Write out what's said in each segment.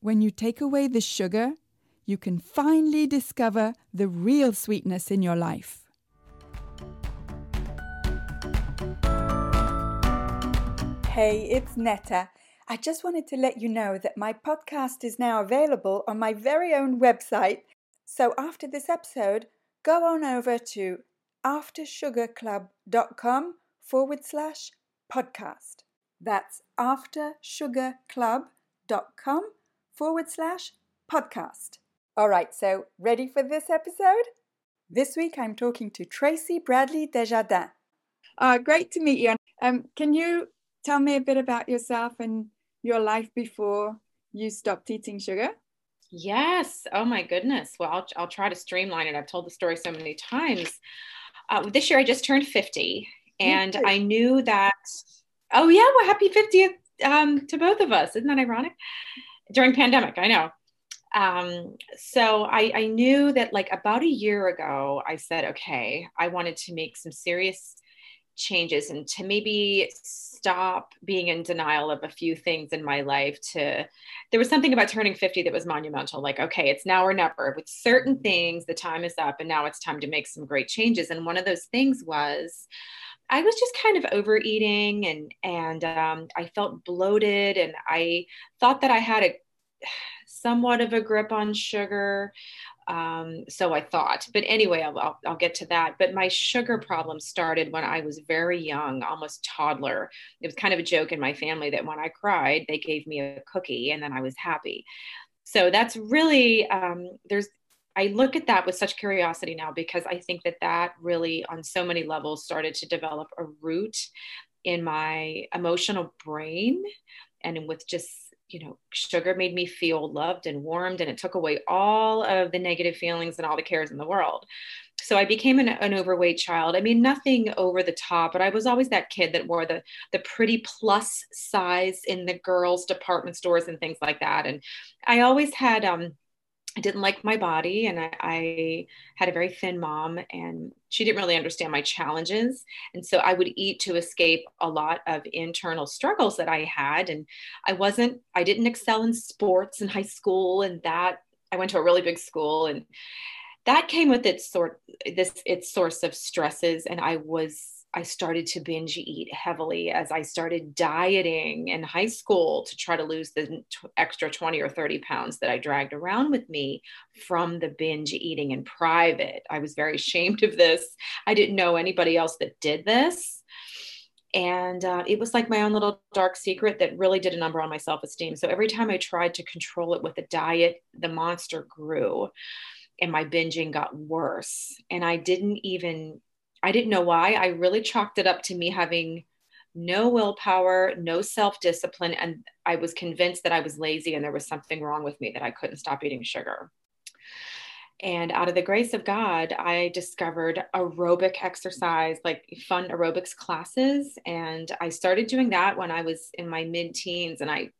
when you take away the sugar, you can finally discover the real sweetness in your life. Hey, it's Netta. I just wanted to let you know that my podcast is now available on my very own website. So after this episode, go on over to aftersugarclub.com forward slash podcast. That's aftersugarclub.com forward slash podcast. All right, so ready for this episode? This week I'm talking to Tracy Bradley Desjardins. Uh, great to meet you. Um, can you tell me a bit about yourself and your life before you stopped eating sugar? Yes. Oh my goodness. Well, I'll, I'll try to streamline it. I've told the story so many times. Uh, this year I just turned 50 and I knew that, oh yeah, well, happy 50th um, to both of us. Isn't that ironic? During pandemic i know. Um, so I, I knew that like about a year ago i said okay i wanted to make some serious changes and to maybe stop being in denial of a few things in my life to there was something about turning 50 that was monumental like okay it's now or never. With certain things the time is up and now it's time to make some great changes. And one of those things was I was just kind of overeating and and um, I felt bloated and I thought that I had a somewhat of a grip on sugar. Um, so I thought, but anyway, I'll, I'll, I'll, get to that. But my sugar problem started when I was very young, almost toddler. It was kind of a joke in my family that when I cried, they gave me a cookie and then I was happy. So that's really, um, there's I look at that with such curiosity now because I think that that really, on so many levels, started to develop a root in my emotional brain. And with just you know sugar made me feel loved and warmed and it took away all of the negative feelings and all the cares in the world. So i became an, an, overweight child. I mean nothing over the top but i was always that kid that wore the the pretty plus size in the girls department stores and things like that. And i always had um I didn't like my body and I, I, had a very thin mom and she didn't really understand my challenges. And so I would eat to escape a lot of internal struggles that I had. And I wasn't, I didn't excel in sports in high school and that I went to a really big school and that came with its sort this its source of stresses. And I was I started to binge eat heavily as I started dieting in high school to try to lose the extra 20 or 30 pounds that I dragged around with me from the binge eating in private. I was very ashamed of this. I didn't know anybody else that did this. And uh, it was like my own little dark secret that really did a number on my self esteem. So every time I tried to control it with a diet, the monster grew and my binging got worse. And I didn't even I didn't know why. I really chalked it up to me having no willpower, no self discipline. And I was convinced that I was lazy and there was something wrong with me that I couldn't stop eating sugar. And out of the grace of God, I discovered aerobic exercise, like fun aerobics classes. And I started doing that when I was in my mid teens. And I,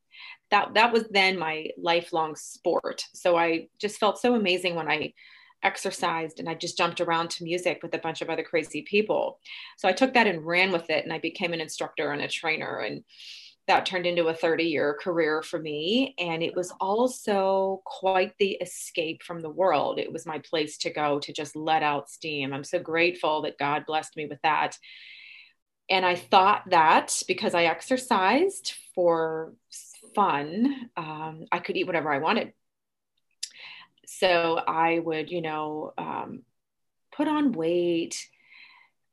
that, that was then my lifelong sport. So I just felt so amazing when I exercised and I just jumped around to music with a bunch of other crazy people. So I took that and ran with it and I became an instructor and a trainer and that turned into a 30 year career for me and it was also quite the escape from the world. It was my place to go to just let out steam. I'm so grateful that God blessed me with that. And I thought that because I exercised for fun, um, I could eat whatever I wanted so I would, you know, um, put on weight.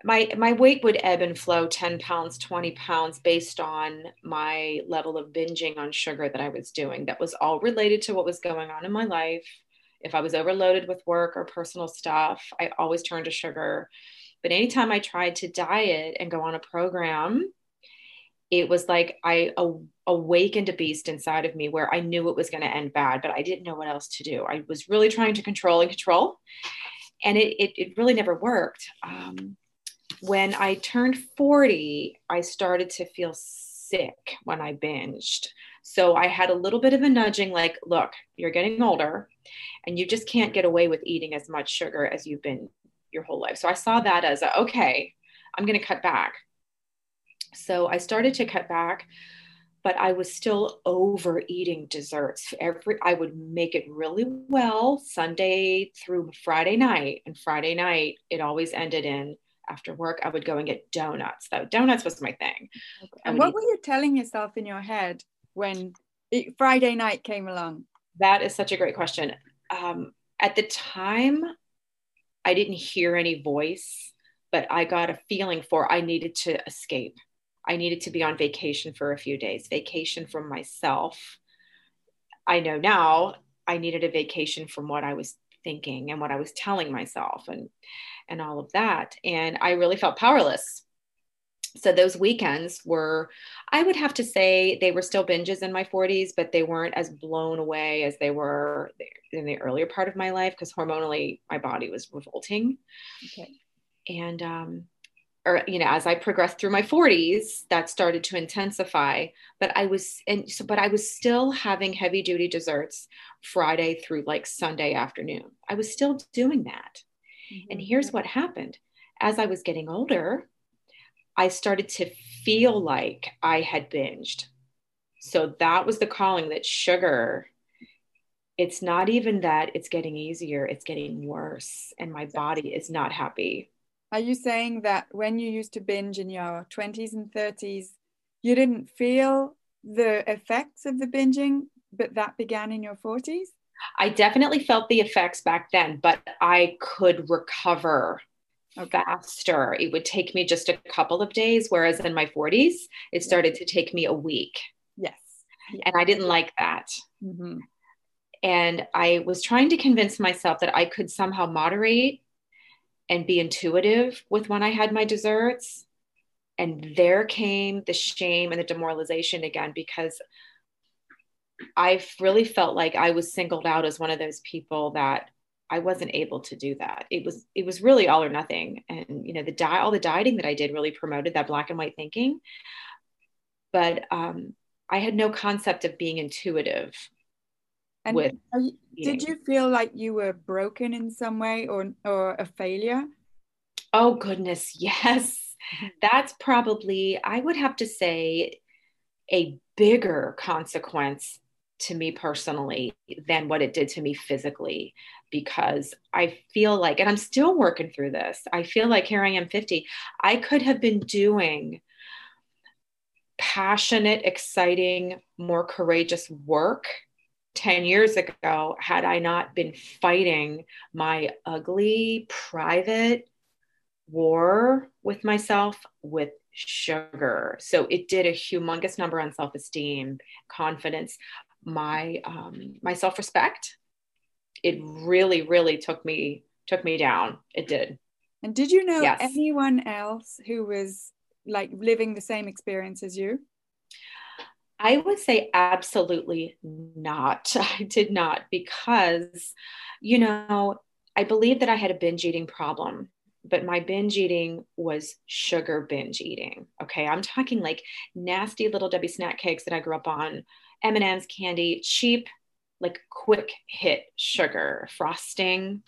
My my weight would ebb and flow 10 pounds, 20 pounds based on my level of binging on sugar that I was doing. That was all related to what was going on in my life. If I was overloaded with work or personal stuff, I always turned to sugar. But anytime I tried to diet and go on a program, it was like I awakened a beast inside of me where I knew it was going to end bad, but I didn't know what else to do. I was really trying to control and control, and it it, it really never worked. Um, when I turned 40, I started to feel sick when I binged. So I had a little bit of a nudging like, look, you're getting older and you just can't get away with eating as much sugar as you've been your whole life. So I saw that as a, okay, I'm going to cut back. So I started to cut back, but I was still overeating desserts. Every I would make it really well Sunday through Friday night, and Friday night it always ended in after work I would go and get donuts. Though donuts was my thing. Okay. And what eat- were you telling yourself in your head when it, Friday night came along? That is such a great question. Um, at the time, I didn't hear any voice, but I got a feeling for I needed to escape. I needed to be on vacation for a few days, vacation from myself. I know now I needed a vacation from what I was thinking and what I was telling myself and and all of that. And I really felt powerless. So those weekends were, I would have to say, they were still binges in my 40s, but they weren't as blown away as they were in the earlier part of my life because hormonally my body was revolting. Okay. And um, or you know as i progressed through my 40s that started to intensify. But i was and so but i was still having heavy duty desserts friday through like sunday afternoon. I was still doing that. Mm-hmm. and here's what happened. As i was getting older i started to feel like i had binged. So that was the calling that sugar it's not even that it's getting easier it's getting worse and my body is not happy are you saying that when you used to binge in your 20s and 30s, you didn't feel the effects of the binging, but that began in your 40s? I definitely felt the effects back then, but I could recover okay. faster. It would take me just a couple of days, whereas in my 40s, it started to take me a week. Yes. And I didn't like that. Mm-hmm. And I was trying to convince myself that I could somehow moderate and be intuitive with when I had my desserts. And there came the shame and the demoralization again because I really felt like I was singled out as one of those people that I wasn't able to do that. It was it was really all or nothing. And you know, the diet all the dieting that I did really promoted that black and white thinking. But um, I had no concept of being intuitive and with you, did you feel like you were broken in some way or or a failure? Oh goodness, yes. Mm-hmm. That's probably I would have to say a bigger consequence to me personally than what it did to me physically because I feel like, and I'm still working through this. I feel like here I am 50, I could have been doing passionate, exciting, more courageous work 10 years ago had I not been fighting my ugly private war with myself with sugar. So it did a humongous number on self esteem, confidence, my um, my self respect. It really, really took me took me down. It did. And did you know yes. anyone else who was like living the same experience as you? I would say absolutely not. I did not because, you know, I believe that I had a binge eating problem, but my binge eating was sugar binge eating. Okay, I'm talking like nasty little Debbie snack cakes that I grew up on, M&Ms, candy, cheap, like quick hit sugar, frosting.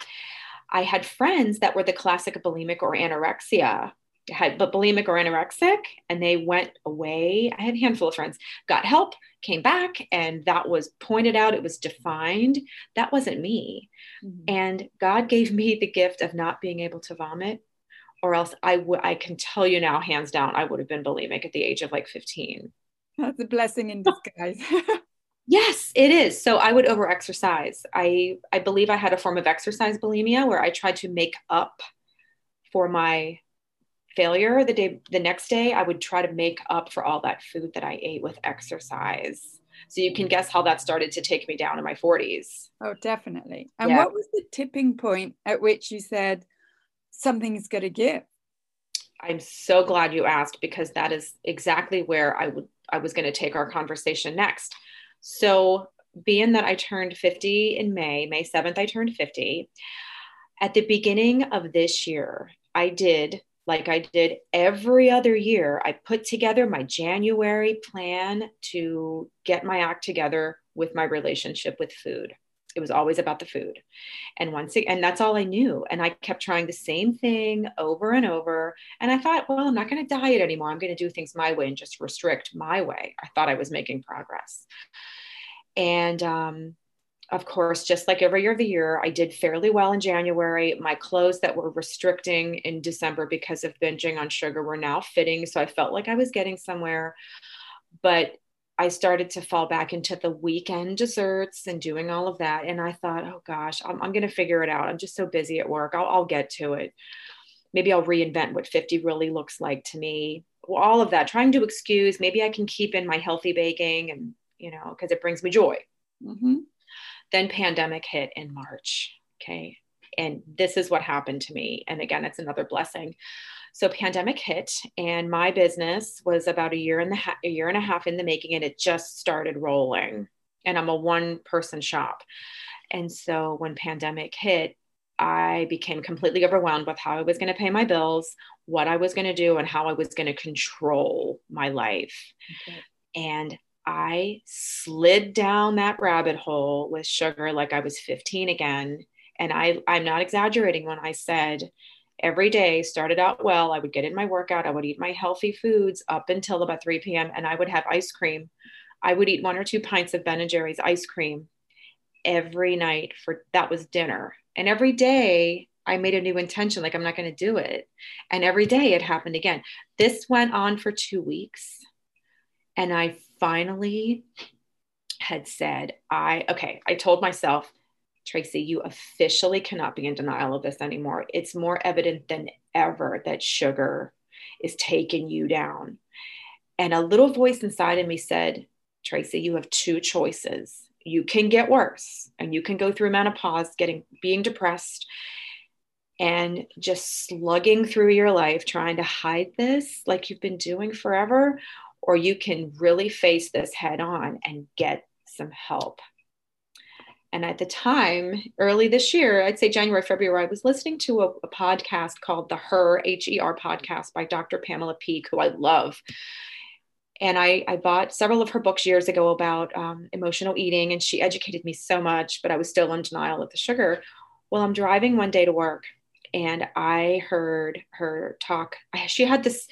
I had friends that were the classic bulimic or anorexia had but bulimic or anorexic and they went away. I had a handful of friends. Got help came back and that was pointed out. It was defined. That wasn't me. Mm-hmm. and god gave me the gift of not being able to vomit or else I would I can tell you now hands down I would have been bulimic at the age of like 15 that's a blessing in disguise. Yes it is. So I would over exercise I I believe I had a form of exercise bulimia where I tried to make up for my failure the day the next day i would try to make up for all that food that i ate with exercise so you can mm. guess how that started to take me down in my 40s oh definitely and yeah. what was the tipping point at which you said something's going to give I'm so glad you asked because that is exactly where I would I was going to take our conversation next. So, being that I turned 50 in May, May 7th I turned 50. At the beginning of this year, I did like I did every other year. I put together my January plan to get my act together with my relationship with food. It was always about the food. And once and that's all i knew. And i kept trying the same thing over and over. And i thought well i'm not going to diet anymore. I'm going to do things my way and just restrict my way. I thought i was making progress. And um, of course just like every year of the year i did fairly well in january my clothes that were restricting in december because of binging on sugar were now fitting so i felt like i was getting somewhere but I started to fall back into the weekend desserts and doing all of that. And I thought, oh gosh, I'm, I'm going to figure it out. I'm just so busy at work. I'll, I'll get to it. Maybe I'll reinvent what 50 really looks like to me. Well, all of that, trying to excuse, maybe I can keep in my healthy baking and, you know, because it brings me joy. Mm-hmm. Then pandemic hit in March. Okay. And this is what happened to me. And again, it's another blessing. So pandemic hit, and my business was about a year and the ha- a year and a half in the making, and it just started rolling. And I'm a one person shop, and so when pandemic hit, I became completely overwhelmed with how I was going to pay my bills, what I was going to do, and how I was going to control my life. Okay. And I slid down that rabbit hole with sugar like I was 15 again. And I, I'm not exaggerating when I said every day started out well. I would get in my workout, I would eat my healthy foods up until about 3 p.m. and I would have ice cream. I would eat one or two pints of Ben and Jerry's ice cream every night for that was dinner. And every day I made a new intention like I'm not going to do it. And every day it happened again. This went on for 2 weeks. And I finally had said, I okay, I told myself Tracy, you officially cannot be in denial of this anymore. It's more evident than ever that sugar is taking you down. And a little voice inside of me said, Tracy, you have two choices. You can get worse and you can go through menopause, getting being depressed and just slugging through your life trying to hide this like you've been doing forever, or you can really face this head on and get some help. And at the time, early this year, I'd say January, February, I was listening to a, a podcast called the Her, H E R podcast by Dr. Pamela Peeke, who I love. And I, I bought several of her books years ago about um, emotional eating, and she educated me so much, but I was still in denial of the sugar. Well, I'm driving one day to work, and I heard her talk. She had this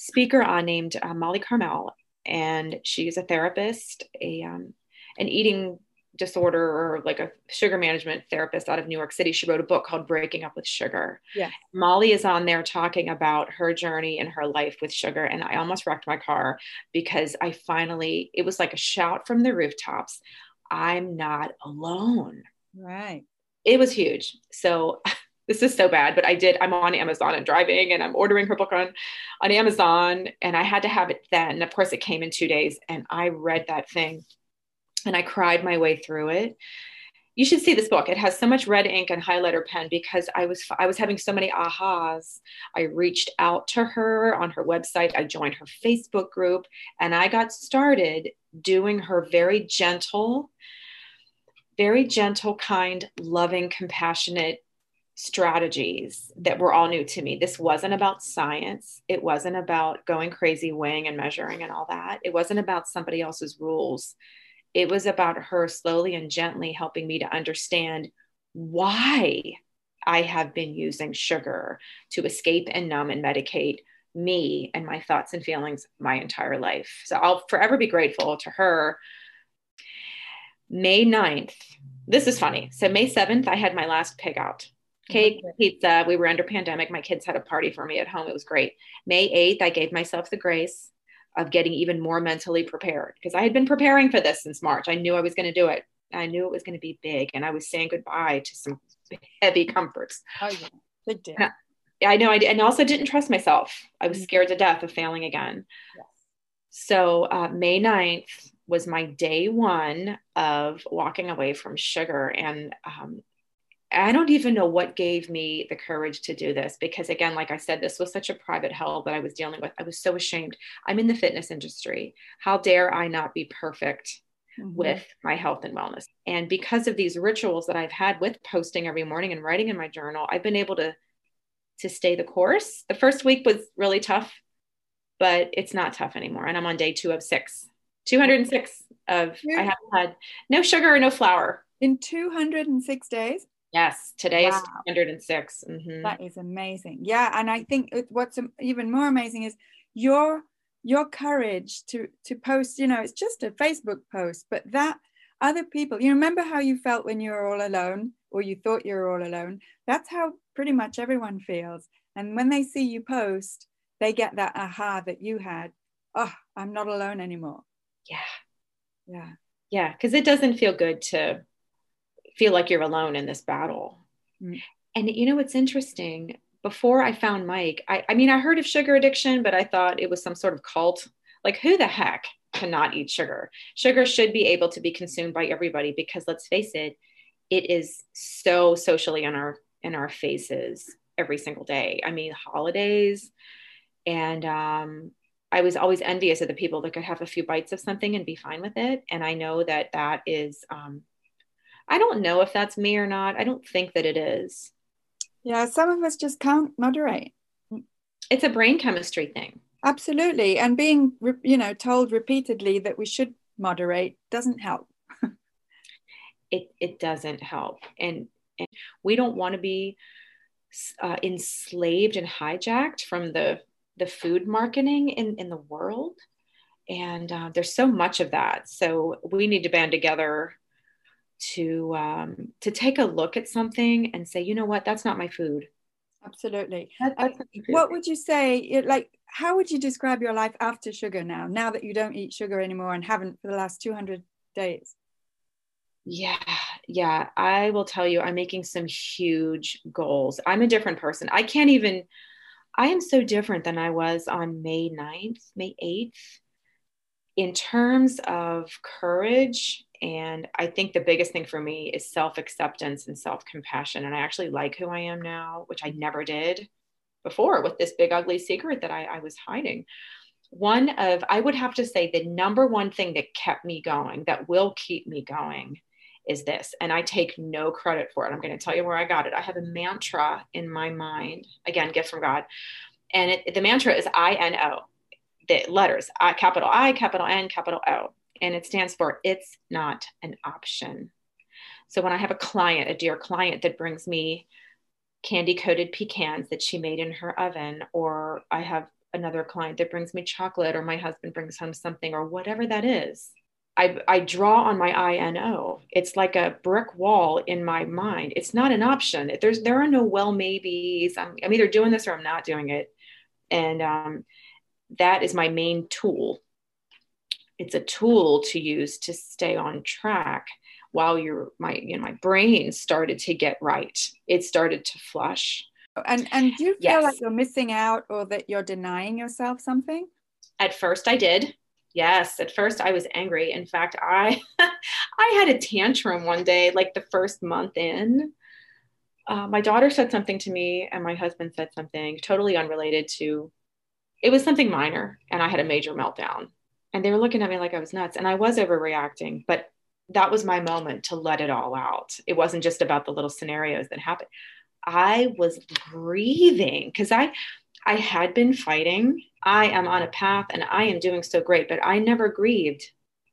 speaker on named uh, Molly Carmel, and she's a therapist, a um, an eating disorder or like a sugar management therapist out of New York City. She wrote a book called Breaking Up with Sugar. Yeah. Molly is on there talking about her journey and her life with sugar. And I almost wrecked my car because I finally, it was like a shout from the rooftops I'm not alone. Right. It was huge. So, this is so bad, but I did. I'm on Amazon and driving, and I'm ordering her book on on Amazon, and I had to have it then. Of course, it came in two days, and I read that thing and I cried my way through it. You should see this book. It has so much red ink and highlighter pen because I was I was having so many ahas. I reached out to her on her website. I joined her Facebook group and I got started doing her very gentle very gentle, kind, loving, compassionate strategies that were all new to me. This wasn't about science. It wasn't about going crazy, weighing and measuring and all that. It wasn't about somebody else's rules it was about her slowly and gently helping me to understand why I have been using sugar to escape and numb and medicate me and my thoughts and feelings my entire life. So I'll forever be grateful to her. May 9th, this is funny. So May 7th, I had my last pig out. Cake, pizza. We were under pandemic. My kids had a party for me at home. It was great. May 8th, I gave myself the grace of getting even more mentally prepared because I had been preparing for this since March. I knew I was going to do it. I knew it was going to be big, and I was saying goodbye to some heavy comforts. Oh yeah, big deal. I know I did, and also didn't trust myself. I was mm-hmm. scared to death of failing again. Yes. So uh, May 9th was my day one of walking away from sugar, and um, I don't even know what gave me the courage to do this because, again, like I said, this was such a private hell that I was dealing with. I was so ashamed. I'm in the fitness industry. How dare I not be perfect mm-hmm. with my health and wellness? And because of these rituals that I've had with posting every morning and writing in my journal, I've been able to to stay the course. The first week was really tough, but it's not tough anymore. And I'm on day two of six. 206 of I haven't had no sugar or no flour in 206 days. Yes, today wow. is 206. Mm-hmm. That is amazing. Yeah, and I think what's even more amazing is your your courage to to post. You know, it's just a Facebook post, but that other people. You remember how you felt when you were all alone, or you thought you were all alone. That's how pretty much everyone feels. And when they see you post, they get that aha that you had. Oh, I'm not alone anymore. Yeah. Yeah. Yeah. Cause it doesn't feel good to feel like you're alone in this battle. Mm. And you know what's interesting? Before I found Mike, I, I mean, I heard of sugar addiction, but I thought it was some sort of cult. Like, who the heck cannot eat sugar? Sugar should be able to be consumed by everybody because let's face it, it is so socially in our in our faces every single day. I mean, holidays, and um, I was always envious of the people that could have a few bites of something and be fine with it. And I know that that is, um, I don't know if that's me or not. I don't think that it is. Yeah, some of us just can't moderate. It's a brain chemistry thing. Absolutely. And being, you know, told repeatedly that we should moderate doesn't help. it, it doesn't help. And, and we don't want to be uh, enslaved and hijacked from the the food marketing in, in the world. And uh, there's so much of that. So we need to band together to um, to take a look at something and say, you know what, that's not my food. Absolutely. Uh, what would you say? Like, how would you describe your life after sugar now? Now that you don't eat sugar anymore and haven't for the last 200 days? Yeah, yeah. I will tell you, I'm making some huge goals. I'm a different person. I can't even I am so different than I was on May 9th, May 8th, in terms of courage. And I think the biggest thing for me is self acceptance and self compassion. And I actually like who I am now, which I mm-hmm. never did before with this big, ugly secret that I, I was hiding. One of, I would have to say, the number one thing that kept me going, that will keep me going, is this. And I take no credit for it. I'm going to tell you where I got it. I have a mantra in my mind, again, gift from God. And it, the mantra is I N O, the letters, I, capital I, capital N, capital O. And it stands for it's not an option. So when I have a client, a dear client that brings me candy coated pecans that she made in her oven, or I have another client that brings me chocolate, or my husband brings home something, or whatever that is, I, I draw on my INO. It's like a brick wall in my mind. It's not an option. There's there are no well maybes. I'm, I'm either doing this or I'm not doing it, and um, that is my main tool. It's a tool to use to stay on track while your my you know my brain started to get right. It started to flush. And and do you feel yes. like you're missing out or that you're denying yourself something? At first, I did Yes, at first I was angry. In fact, I I had a tantrum one day, like the first month in. Uh, my daughter said something to me, and my husband said something totally unrelated to. It was something minor, and I had a major meltdown. And they were looking at me like I was nuts, and I was overreacting. But that was my moment to let it all out. It wasn't just about the little scenarios that happened. I was grieving because I I had been fighting. I am on a path and I am doing so great, but I never grieved.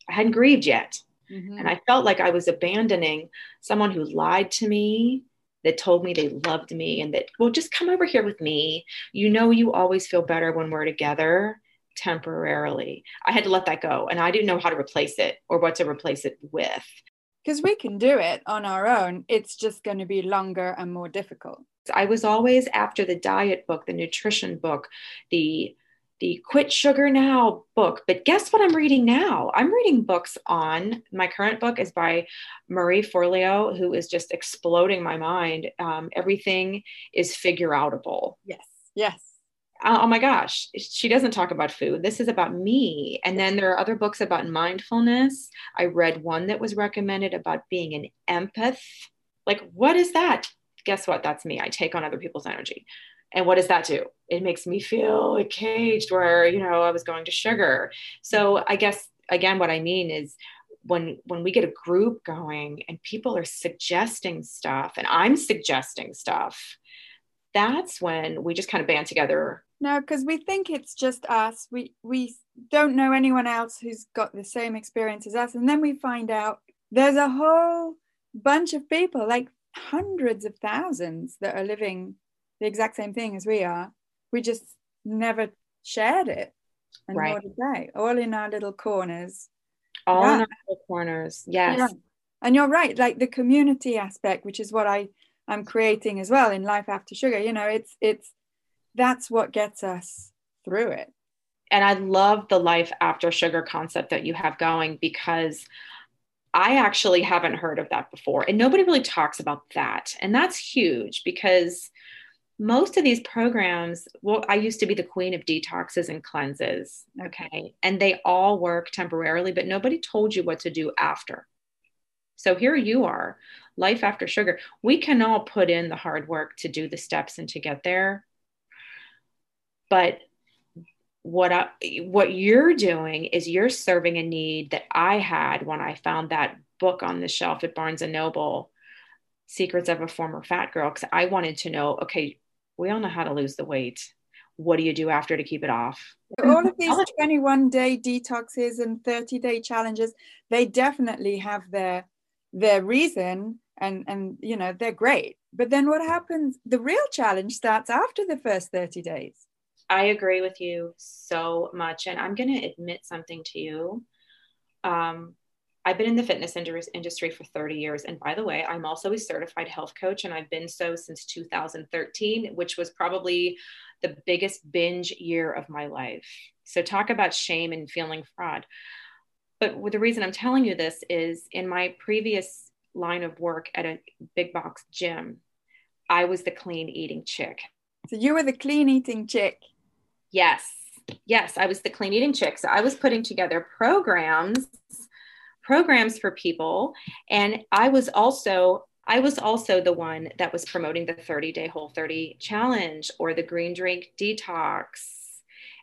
I hadn't grieved yet. Mm-hmm. And I felt like I was abandoning someone who lied to me, that told me they loved me, and that, well, just come over here with me. You know, you always feel better when we're together temporarily. I had to let that go. And I didn't know how to replace it or what to replace it with. Because we can do it on our own. It's just going to be longer and more difficult. I was always after the diet book, the nutrition book, the the Quit Sugar Now book. But guess what I'm reading now? I'm reading books on my current book is by Marie Forleo, who is just exploding my mind. Um, everything is figure outable. Yes. Yes. Oh, oh my gosh, she doesn't talk about food. This is about me. And then there are other books about mindfulness. I read one that was recommended about being an empath Like, what is that? Guess what? That's me. I take on other people's energy. And what does that do? It makes me feel caged where, you know, I was going to sugar. So I guess again, what I mean is when when we get a group going and people are suggesting stuff and I'm suggesting stuff, that's when we just kind of band together. No, because we think it's just us. We we don't know anyone else who's got the same experience as us. And then we find out there's a whole bunch of people, like hundreds of thousands, that are living the exact same thing as we are. We just never shared it. And right. did they? All in our little corners. All yeah. in our little corners. Yes. Yeah. And you're right, like the community aspect, which is what I I'm creating as well in Life After Sugar. You know, it's it's that's what gets us through it. And I love the life after sugar concept that you have going because I actually haven't heard of that before. And nobody really talks about that. And that's huge because most of these programs, well, I used to be the queen of detoxes and cleanses. Okay. And they all work temporarily, but nobody told you what to do after. So here you are, life after sugar. We can all put in the hard work to do the steps and to get there. But what I, what you're doing is you're serving a need that I had when I found that book on the shelf at Barnes and Noble, Secrets of a Former Fat Girl, because I wanted to know, okay, we all know how to lose the weight. What do you do after to keep it off? All of these 21 day detoxes and 30 day challenges, they definitely have their their reason and and you know they're great. But then what happens? The real challenge starts after the first 30 days. I agree with you so much. And I'm going to admit something to you. Um, I've been in the fitness industry for 30 years. And by the way, I'm also a certified health coach, and I've been so since 2013, which was probably the biggest binge year of my life. So, talk about shame and feeling fraud. But the reason I'm telling you this is in my previous line of work at a big box gym, I was the clean eating chick. So, you were the clean eating chick. Yes. Yes. I was the clean eating chick. So, I was putting together programs programs for people and i was also i was also the one that was promoting the 30 day whole 30 challenge or the green drink detox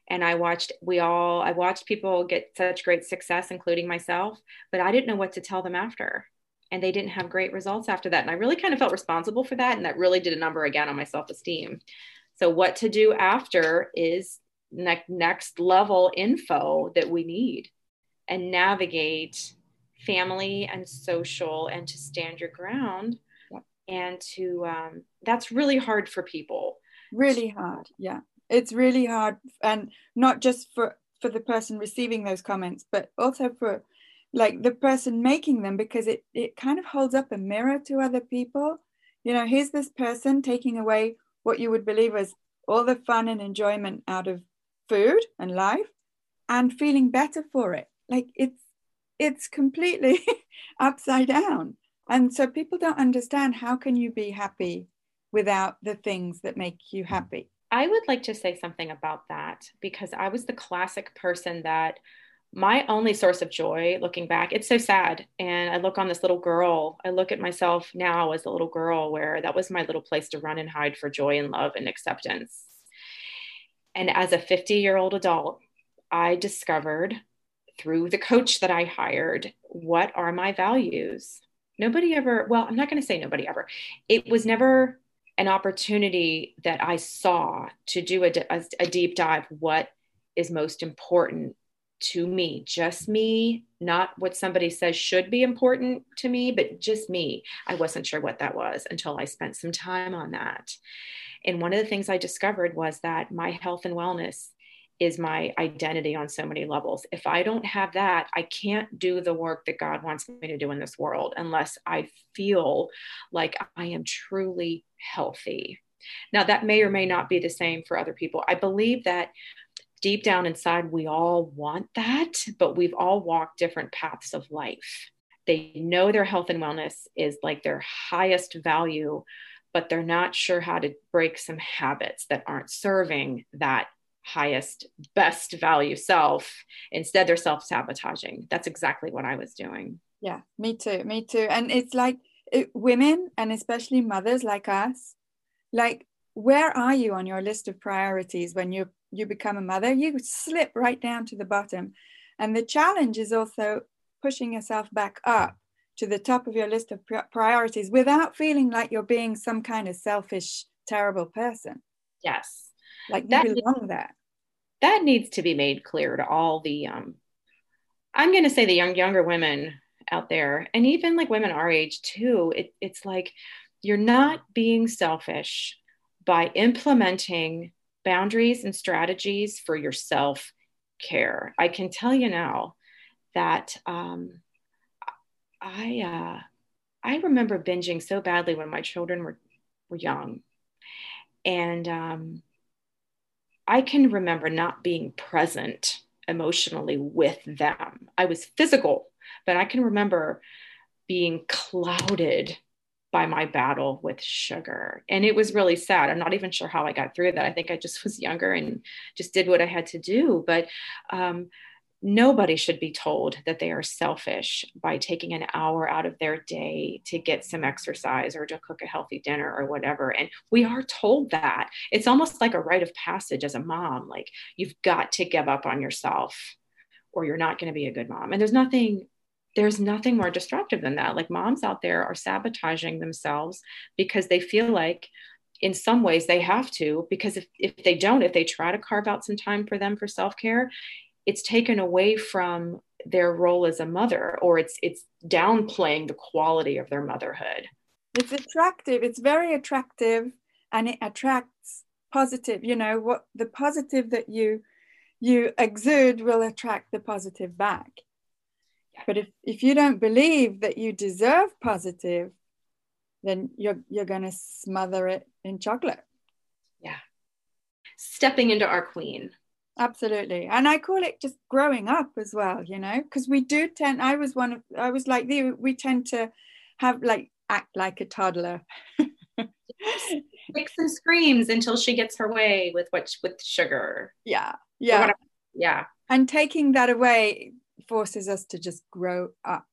and i watched we all i watched people get such great success including myself but i didn't know what to tell them after and they didn't have great results after that and i really kind of felt responsible for that and that really did a number again on my self-esteem so what to do after is ne- next level info that we need and navigate family and social and to stand your ground yeah. and to um, that's really hard for people. Really hard yeah. It's really hard and not just for for the person receiving those comments but also for like the person making them because it it kind of holds up a mirror to other people. You know here's this person taking away what you would believe as all the fun and enjoyment out of food and life and feeling better for it like it's it's completely upside down. And so people don't understand how can you be happy without the things that make you happy? I would like to say something about that because I was the classic person that my only source of joy looking back, it's so sad. And I look on this little girl, I look at myself now as a little girl where that was my little place to run and hide for joy and love and acceptance. And as a 50 year old adult, I discovered through the coach that I hired, what are my values? Nobody ever, well, I'm not going to say nobody ever. It was never an opportunity that I saw to do a, a, a deep dive. What is most important to me, just me, not what somebody says should be important to me, but just me. I wasn't sure what that was until I spent some time on that. And one of the things I discovered was that my health and wellness is my identity on so many levels. If I don't have that, I can't do the work that God wants me to do in this world unless I feel like I am truly healthy. Now, that may or may not be the same for other people. I believe that deep down inside, we all want that, but we've all walked different paths of life. They know their health and wellness is like their highest value, but they're not sure how to break some habits that aren't serving that highest, best value self. Instead, they're self sabotaging. That's exactly what I was doing. Yeah, me too. Me too. And it's like, it, women and especially mothers like us, like where are you on your list of priorities when you you become a mother? You slip right down to the bottom. And the challenge is also pushing yourself back up to the top of your list of priorities without feeling like you're being some kind of selfish, terrible person. Yes. Like that, you belong there. That needs to be made clear to all the um I'm gonna say the young younger women out there, and even like women our age too. It, it's like you're not being selfish by implementing boundaries and strategies for your self care. I can tell you now that um, I uh, I remember binging so badly when my children were were young, and um, I can remember not being present emotionally with them. I was physical, but I can remember being clouded by my battle with sugar. And it was really sad. I'm not even sure how I got through that. I think I just was younger and just did what I had to do. But um, nobody should be told that they are selfish by taking an hour out of their day to get some exercise or to cook a healthy dinner or whatever. And we are told that. It's almost like a rite of passage as a mom. Like you've got to give up on yourself or you're not going to be a good mom. And there's nothing there's nothing more destructive than that. Like moms out there are sabotaging themselves because they feel like in some ways they have to, because if, if they don't, if they try to carve out some time for them for self-care, it's taken away from their role as a mother or it's it's downplaying the quality of their motherhood. It's attractive, it's very attractive and it attracts positive, you know, what the positive that you you exude will attract the positive back. But if, if you don't believe that you deserve positive, then you're you're gonna smother it in chocolate. Yeah. Stepping into our queen. Absolutely. And I call it just growing up as well, you know, because we do tend I was one of I was like you, we tend to have like act like a toddler. Kicks and screams until she gets her way with what with sugar. Yeah. Yeah. Yeah. And taking that away forces us to just grow up.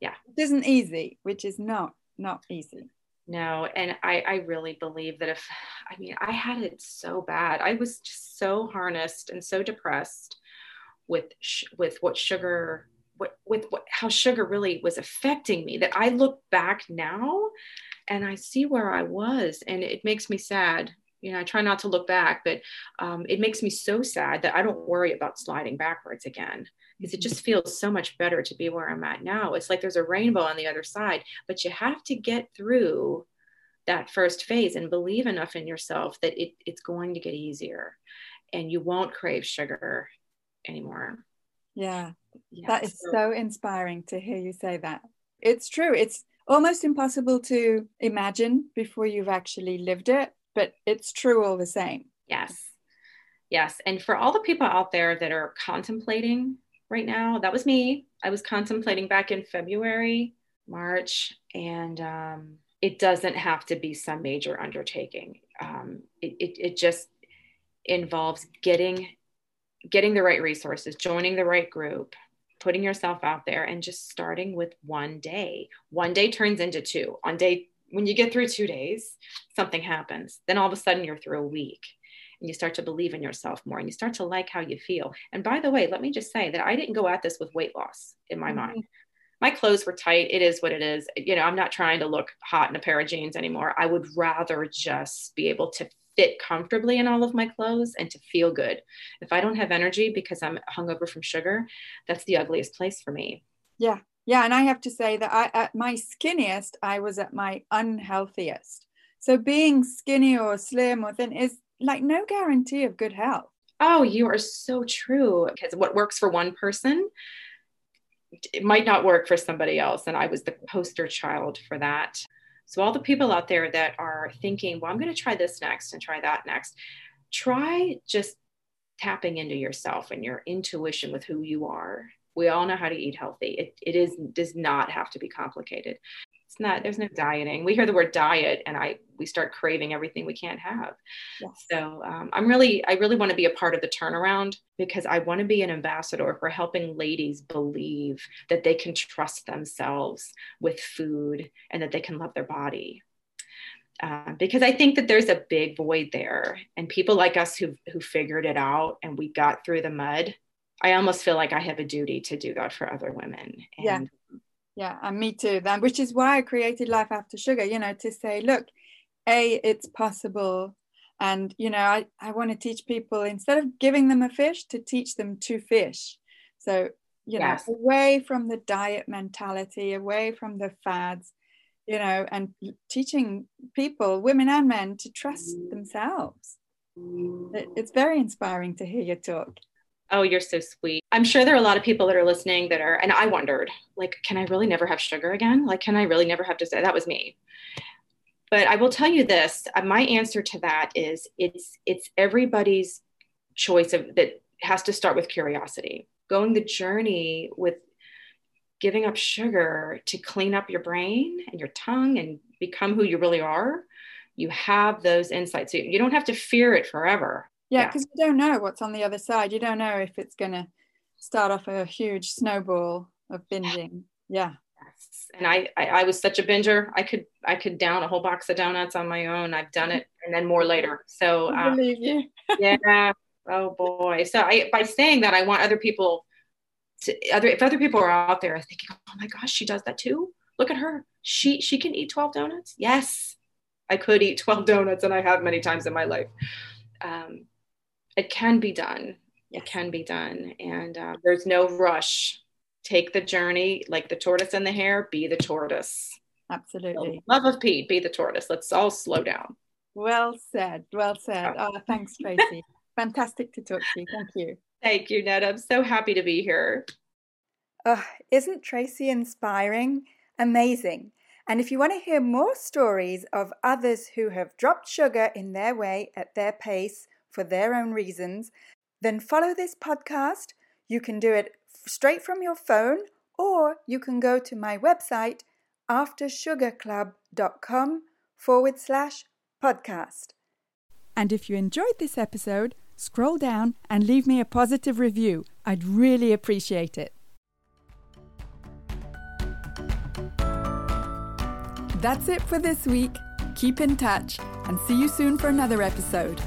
Yeah. It isn't easy, which is not not easy. No, and I I really believe that if I mean I had it so bad. I was just so harnessed and so depressed with sh- with what sugar what, with what, how sugar really was affecting me that I look back now and I see where I was and it makes me sad you know, I try not to look back, but um, it makes me so sad that I don't worry about sliding backwards again because it just feels so much better to be where I'm at now. It's like there's a rainbow on the other side, but you have to get through that first phase and believe enough in yourself that it, it's going to get easier and you won't crave sugar anymore. Yeah, yeah that is so, so inspiring to hear you say that. It's true. It's almost impossible to imagine before you've actually lived it, but it's true all the same. Yes. Yes. And for all the people out there that are contemplating right now. That was me. I was contemplating back in February, March, and um, it doesn't have to be some major undertaking. Um, it, it, it just involves getting getting the right resources, joining the right group, putting yourself out there, and just starting with one day. One day turns into two. On day when you get through two days, something happens. Then all of a sudden you're through a week and you start to believe in yourself more and you start to like how you feel. And by the way, let me just say that I didn't go at this with weight loss in my mm-hmm. mind. My clothes were tight. It is what it is. You know, I'm not trying to look hot in a pair of jeans anymore. I would rather just be able to fit comfortably in all of my clothes and to feel good. If I don't have energy because I'm hungover from sugar, that's the ugliest place for me. Yeah. Yeah. And I have to say that I, at my skinniest, I was at my unhealthiest. So being skinny or slim or thin is like no guarantee of good health. Oh, you are so true. Because what works for one person, it might not work for somebody else. And I was the poster child for that. So, all the people out there that are thinking, well, I'm going to try this next and try that next, try just tapping into yourself and your intuition with who you are. We all know how to eat healthy. It, it is does not have to be complicated. It's not, there's no dieting. We hear the word diet and I, we start craving everything we can't have. Yes. So um, I'm really, I really want to be a part of the turnaround because I want to be an ambassador for helping ladies believe that they can trust themselves with food and that they can love their body. Uh, because I think that there's a big void there, and people like us who who figured it out and we got through the mud. I almost feel like I have a duty to do that for other women. And, yeah, yeah, and me too. Then, which is why I created Life After Sugar. You know, to say, look, a, it's possible, and you know, I I want to teach people instead of giving them a fish, to teach them to fish. So you know, yes. away from the diet mentality, away from the fads, you know, and teaching people, women and men, to trust themselves. It's very inspiring to hear your talk. Oh, you're so sweet. I'm sure there are a lot of people that are listening that are, and I wondered, like, can I really never have sugar again? Like, can I really never have to say that was me? But I will tell you this: uh, my answer to that is it's it's everybody's choice of that has to start with curiosity. Going the journey with giving up sugar to clean up your brain and your tongue and become who you really are, you have those insights. So you don't have to fear it forever. Yeah, because yeah. you don't know what's on the other side. You don't know if it's going to start off a huge snowball of binging. Yeah. Yes. And I, I, I was such a binger. I could I could down a whole box of donuts on my own. I've done it, and then more later. So I believe you. yeah. Oh boy. So I by saying that, I want other people to other if other people are out there thinking, oh my gosh, she does that too. Look at her. She she can eat 12 donuts. Yes, I could eat 12 donuts, and I have many times in my life. Um, it can be done. It can be done, and uh, there's no rush. Take the journey, like the tortoise and the hare. Be the tortoise. Absolutely. love of Pete. Be the tortoise. Let's all slow down. Well said. Well said. Oh, thanks, Tracy. Fantastic to talk to you. Thank you. Thank you, Netta. I'm so happy to be here. Oh, isn't Tracy inspiring? Amazing. And if you want to hear more stories of others who have dropped sugar in their way at their pace for their own reasons, then follow this podcast. You can do it straight from your phone, or you can go to my website, aftersugarclub.com forward slash podcast. And if you enjoyed this episode, scroll down and leave me a positive review. I'd really appreciate it. That's it for this week. Keep in touch and see you soon for another episode.